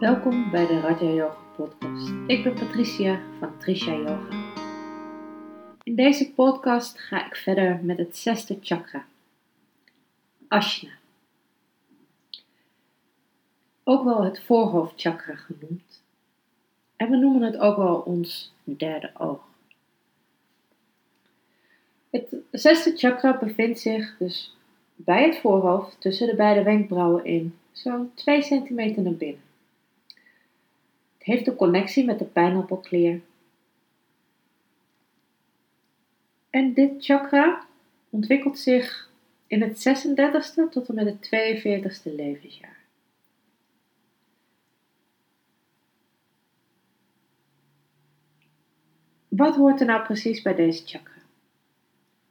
Welkom bij de Raja Yoga podcast. Ik ben Patricia van Trisha Yoga. In deze podcast ga ik verder met het zesde chakra, Ashna. Ook wel het voorhoofdchakra genoemd. En we noemen het ook wel ons derde oog. Het zesde chakra bevindt zich dus bij het voorhoofd tussen de beide wenkbrauwen in, zo 2 centimeter naar binnen. Het heeft een connectie met de pijnappelklier. En dit chakra ontwikkelt zich in het 36e tot en met het 42e levensjaar. Wat hoort er nou precies bij deze chakra?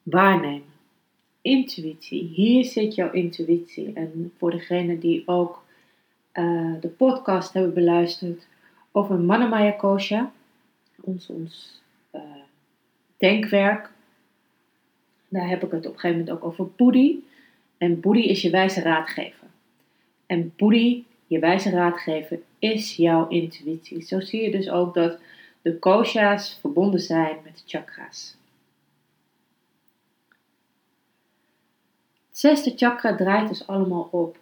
Waarnemen. Intuïtie. Hier zit jouw intuïtie. En voor degenen die ook uh, de podcast hebben beluisterd, over Manamaya Kosha, ons, ons uh, denkwerk. Daar heb ik het op een gegeven moment ook over Boedi. En Boedi is je wijze raadgever. En Boedi, je wijze raadgever, is jouw intuïtie. Zo zie je dus ook dat de kosha's verbonden zijn met de chakra's. Het zesde chakra draait dus allemaal op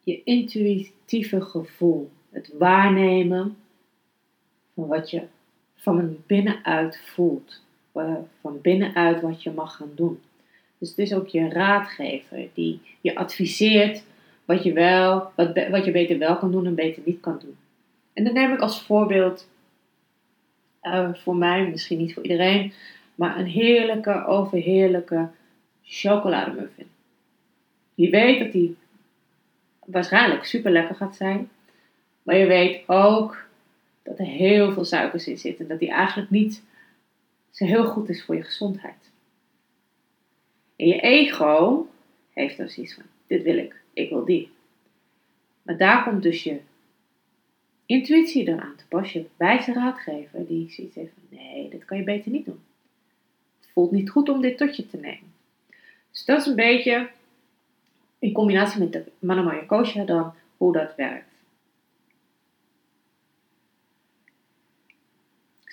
je intuïtieve gevoel het waarnemen van wat je van binnenuit voelt. Eh, van binnenuit wat je mag gaan doen. Dus het is ook je raadgever die je adviseert wat je, wel, wat, wat je beter wel kan doen en beter niet kan doen. En dan neem ik als voorbeeld uh, voor mij, misschien niet voor iedereen, maar een heerlijke, overheerlijke chocolademuffin. Je weet dat die waarschijnlijk super lekker gaat zijn. Maar je weet ook dat er heel veel suikers in zitten. En dat die eigenlijk niet zo heel goed is voor je gezondheid. En je ego heeft dan zoiets van: dit wil ik, ik wil die. Maar daar komt dus je intuïtie dan aan te pas. Je wijze raadgever die ziet heeft van: nee, dit kan je beter niet doen. Het voelt niet goed om dit tot je te nemen. Dus dat is een beetje in combinatie met de Manamaya Kosha dan hoe dat werkt.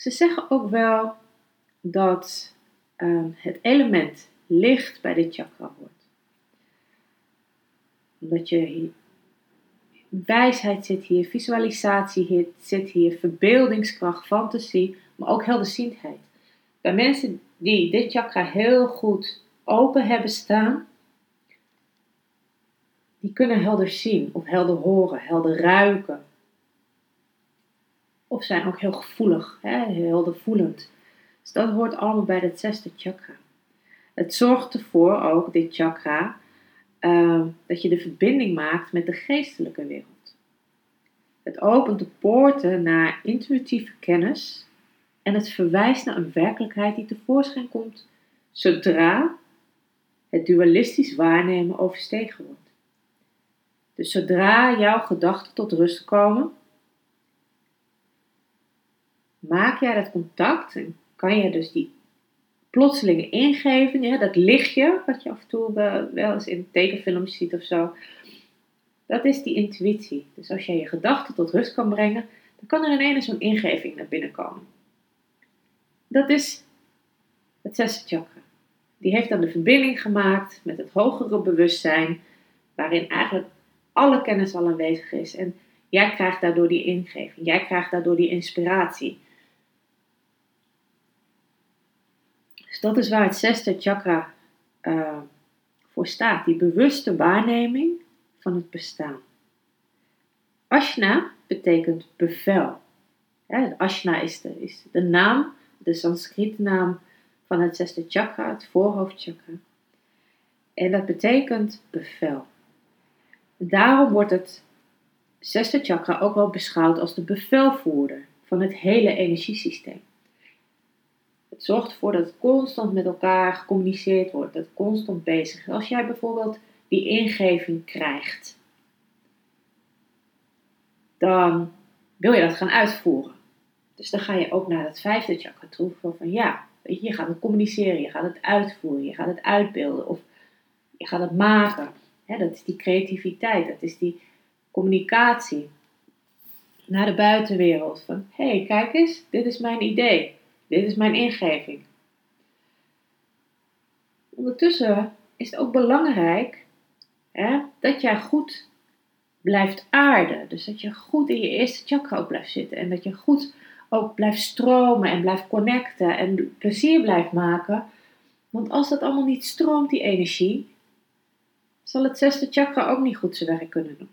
Ze zeggen ook wel dat um, het element licht bij dit chakra hoort. Omdat je wijsheid zit hier, visualisatie zit hier, verbeeldingskracht, fantasie, maar ook helderziendheid. Bij mensen die dit chakra heel goed open hebben staan, die kunnen helder zien of helder horen, helder ruiken, of zijn ook heel gevoelig, hè, heel voelend. Dus dat hoort allemaal bij het zesde chakra. Het zorgt ervoor ook, dit chakra, uh, dat je de verbinding maakt met de geestelijke wereld. Het opent de poorten naar intuïtieve kennis en het verwijst naar een werkelijkheid die tevoorschijn komt zodra het dualistisch waarnemen overstegen wordt. Dus zodra jouw gedachten tot rust komen, maak jij dat contact en kan je dus die plotselinge ingeving, dat lichtje wat je af en toe wel eens in tekenfilms ziet of zo, dat is die intuïtie. Dus als jij je gedachten tot rust kan brengen, dan kan er ineens zo'n ingeving naar binnen komen. Dat is het zesde chakra. Die heeft dan de verbinding gemaakt met het hogere bewustzijn, waarin eigenlijk alle kennis al aanwezig is. En jij krijgt daardoor die ingeving, jij krijgt daardoor die inspiratie. Dus dat is waar het zesde chakra uh, voor staat, die bewuste waarneming van het bestaan. Ashna betekent bevel. Ja, ashna is de, is de naam, de Sanskriet naam van het zesde chakra, het voorhoofdchakra. En dat betekent bevel. Daarom wordt het zesde chakra ook wel beschouwd als de bevelvoerder van het hele energiesysteem. Het zorgt ervoor dat het constant met elkaar gecommuniceerd wordt, dat het constant bezig is. Als jij bijvoorbeeld die ingeving krijgt, dan wil je dat gaan uitvoeren. Dus dan ga je ook naar het vijfde chakra toe van ja, je gaat het communiceren, je gaat het uitvoeren, je gaat het uitbeelden of je gaat het maken. dat is die creativiteit, dat is die communicatie. naar de buitenwereld. Van, hé, hey, kijk eens, dit is mijn idee. Dit is mijn ingeving. Ondertussen is het ook belangrijk hè, dat jij goed blijft aarden. Dus dat je goed in je eerste chakra ook blijft zitten. En dat je goed ook blijft stromen en blijft connecten en plezier blijft maken. Want als dat allemaal niet stroomt, die energie, zal het zesde chakra ook niet goed zijn werk kunnen doen.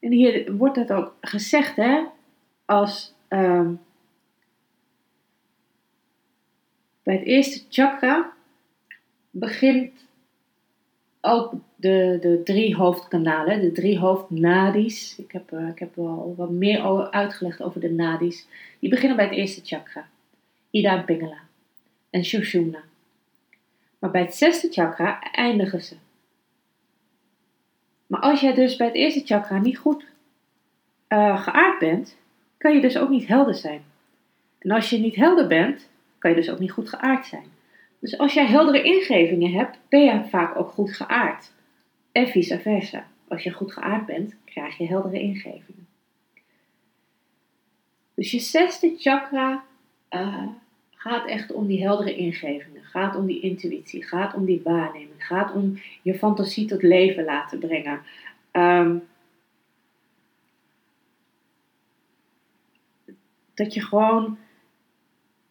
En hier wordt het ook gezegd, hè, als ehm, bij het eerste chakra begint ook de, de drie hoofdkanalen, de drie hoofdnadis. Ik heb, uh, ik heb wel wat meer uitgelegd over de nadis. Die beginnen bij het eerste chakra. Ida Pingala. En Shushumna. Maar bij het zesde chakra eindigen ze. Maar als jij dus bij het eerste chakra niet goed uh, geaard bent, kan je dus ook niet helder zijn. En als je niet helder bent, kan je dus ook niet goed geaard zijn. Dus als jij heldere ingevingen hebt, ben je vaak ook goed geaard. En vice versa. Als je goed geaard bent, krijg je heldere ingevingen. Dus je zesde chakra uh, gaat echt om die heldere ingevingen. Gaat om die intuïtie. Gaat om die waarneming. Gaat om je fantasie tot leven laten brengen. Um, dat je gewoon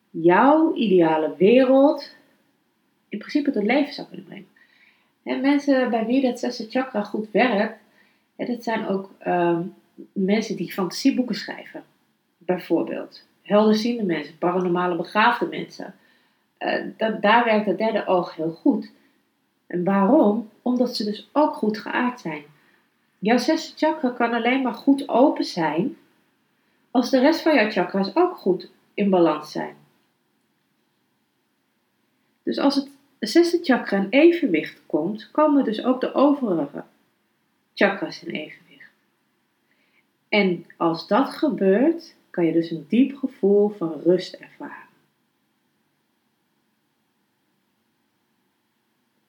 jouw ideale wereld in principe tot leven zou kunnen brengen. En mensen bij wie dat zesde chakra goed werkt, dat zijn ook ehm, mensen die fantasieboeken schrijven, bijvoorbeeld. Helderziende mensen, paranormale begaafde mensen. Uh, dat, daar werkt het derde oog heel goed. En waarom? Omdat ze dus ook goed geaard zijn. Jouw zesde chakra kan alleen maar goed open zijn als de rest van jouw chakras ook goed in balans zijn. Dus als het zesde chakra in evenwicht komt, komen dus ook de overige chakras in evenwicht. En als dat gebeurt, kan je dus een diep gevoel van rust ervaren.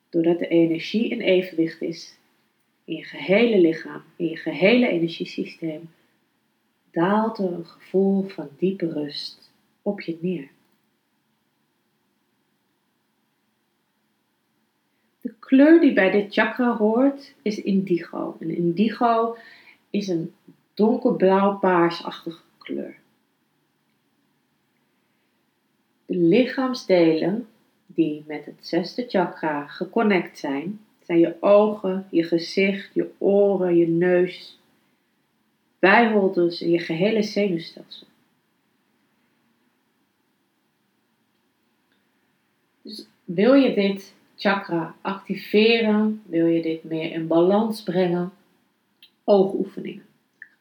Doordat de energie in evenwicht is in je gehele lichaam, in je gehele energiesysteem, daalt er een gevoel van diepe rust op je neer. De kleur die bij dit chakra hoort is indigo. En indigo is een donkerblauw-paarsachtige kleur. De lichaamsdelen die met het zesde chakra geconnect zijn, zijn je ogen, je gezicht, je oren, je neus, bijholtes en je gehele zenuwstelsel. Dus wil je dit chakra activeren, wil je dit meer in balans brengen, oogoefeningen.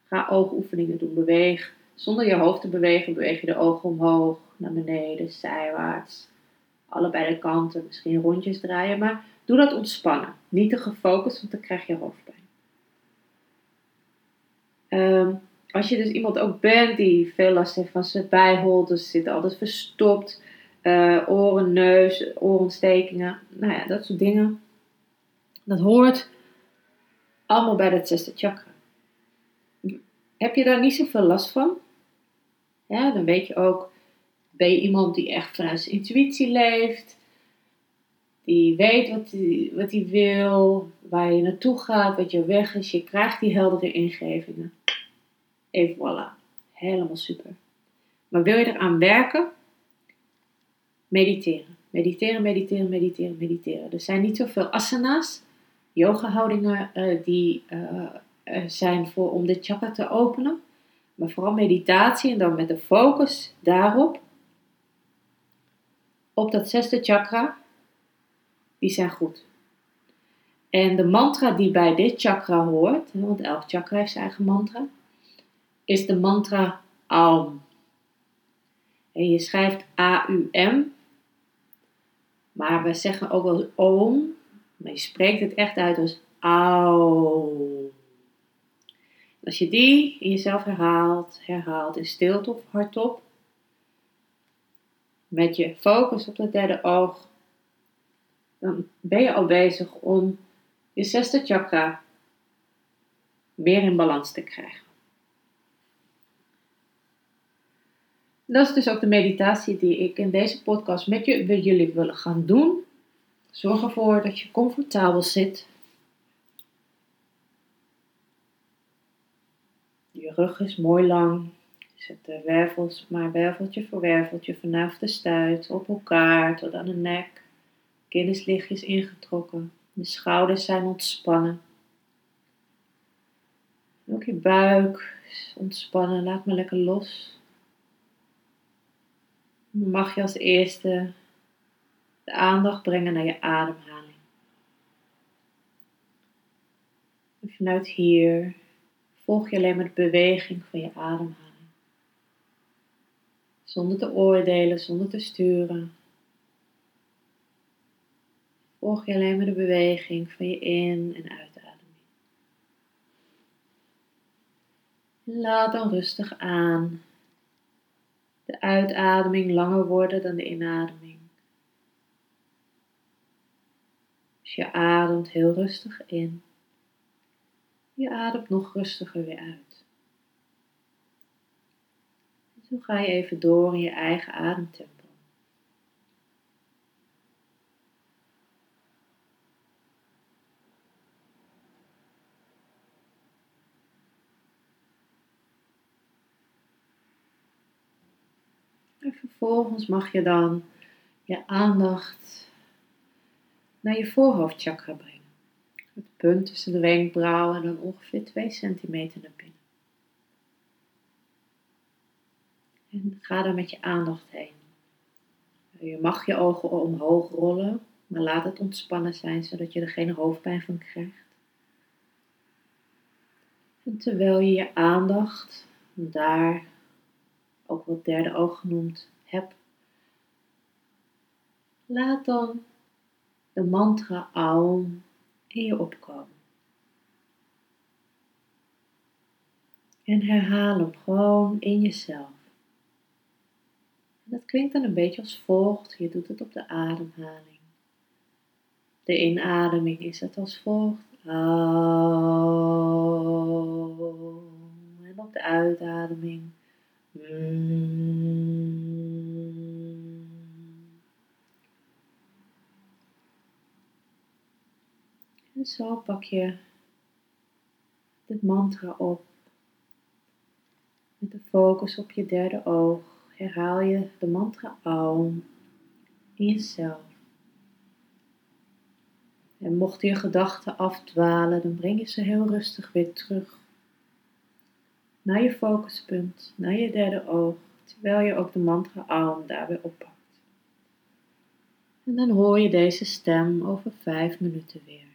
Ga oogoefeningen doen. Beweeg zonder je hoofd te bewegen, beweeg je de ogen omhoog, naar beneden, zijwaarts. Allebei de kanten, misschien rondjes draaien, maar doe dat ontspannen. Niet te gefocust, want dan krijg je hoofdpijn. Ehm, als je dus iemand ook bent die veel last heeft van zijn bijholtes, zit altijd verstopt, uh, oren, neus, ooronstekingen, nou ja, dat soort dingen. Dat hoort allemaal bij dat zesde chakra. Heb je daar niet zoveel last van? Ja, dan weet je ook, ben je iemand die echt vanuit zijn intuïtie leeft, die weet wat hij, wat wil, waar je naartoe gaat, wat je weg is, je krijgt die heldere ingevingen. En voilà, helemaal super. Maar wil je eraan werken? Mediteren. Mediteren, mediteren, mediteren, mediteren. Er zijn niet zoveel asana's, yoga houdingen uh, die uh, zijn voor om dit chakra te openen. Maar vooral meditatie en dan met de focus daarop. Op dat zesde chakra. Die zijn goed. En de mantra die bij dit chakra hoort, want elk chakra heeft zijn eigen mantra, is de mantra Aum. En je schrijft A-U-M, maar we zeggen ook wel Oom, maar je spreekt het echt uit als Aum. Als je die in jezelf herhaalt, herhaalt in stilte of hardop, met je focus op het derde oog, dan ben je al bezig om je zesde chakra meer in balans te krijgen. Dat is dus ook de meditatie die ik in deze podcast met jullie willen gaan doen. Zorg ervoor dat je comfortabel zit. Je rug is mooi lang. Zet de wervels maar werveltje voor werveltje vanaf de stuit op elkaar tot aan de nek. Kin is lichtjes ingetrokken. De schouders zijn ontspannen. ook je buik is ontspannen. Laat me lekker los. Dan mag je als eerste de aandacht brengen naar je ademhaling. En vanuit hier volg je alleen maar de beweging van je ademhaling. Zonder te oordelen, zonder te sturen. Volg je alleen maar de beweging van je in- en uitademing. laat dan rustig aan de uitademing langer worden dan de inademing. Dus je ademt heel rustig in. Je ademt nog rustiger weer uit. En zo ga je even door in je eigen ademtempo. En vervolgens mag je dan je aandacht naar je voorhoofdchakra brengen. Het punt tussen de wenkbrauwen en dan ongeveer 2 centimeter naar binnen. En ga daar met je aandacht heen. Je mag je ogen omhoog rollen, maar laat het ontspannen zijn zodat je er geen hoofdpijn van krijgt. En terwijl je je aandacht daar, ook wel derde oog genoemd, hebt, laat dan de mantra Aum in je opkomen. En herhaal hem gewoon in jezelf. En dat klinkt dan een beetje als volgt. Je doet het op de ademhaling. De inademing is het als volgt. En op de uitademing. En zo pak je dit mantra op. Met de focus op je derde oog herhaal je de mantra Aum in jezelf. En mochten je gedachten afdwalen, dan breng je ze heel rustig weer terug naar je focuspunt, naar je derde oog, terwijl je ook de mantra Aum daar weer oppakt. En dan hoor je deze stem over vijf minuten weer.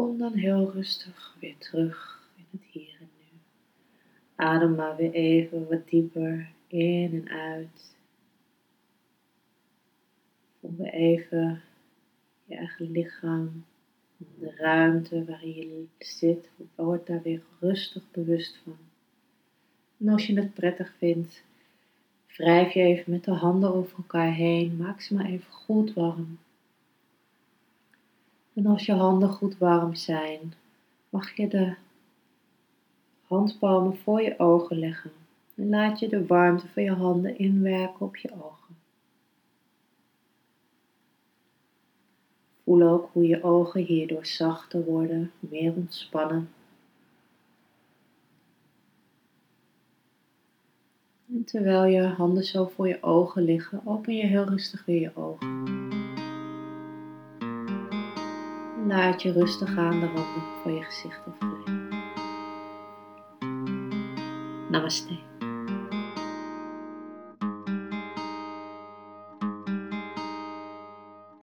Kom dan heel rustig weer terug in het hier en nu. Adem maar weer even wat dieper in en uit. Voel weer even je eigen lichaam, de ruimte waarin je zit. Word daar weer rustig bewust van. En als je het prettig vindt, wrijf je even met de handen over elkaar heen. Maak ze maar even goed warm. En als je handen goed warm zijn, mag je de handpalmen voor je ogen leggen. En laat je de warmte van je handen inwerken op je ogen. Voel ook hoe je ogen hierdoor zachter worden, meer ontspannen. En terwijl je handen zo voor je ogen liggen, open je heel rustig weer je ogen. Laat je rustig aan de randen van je gezicht afglijden. Namaste.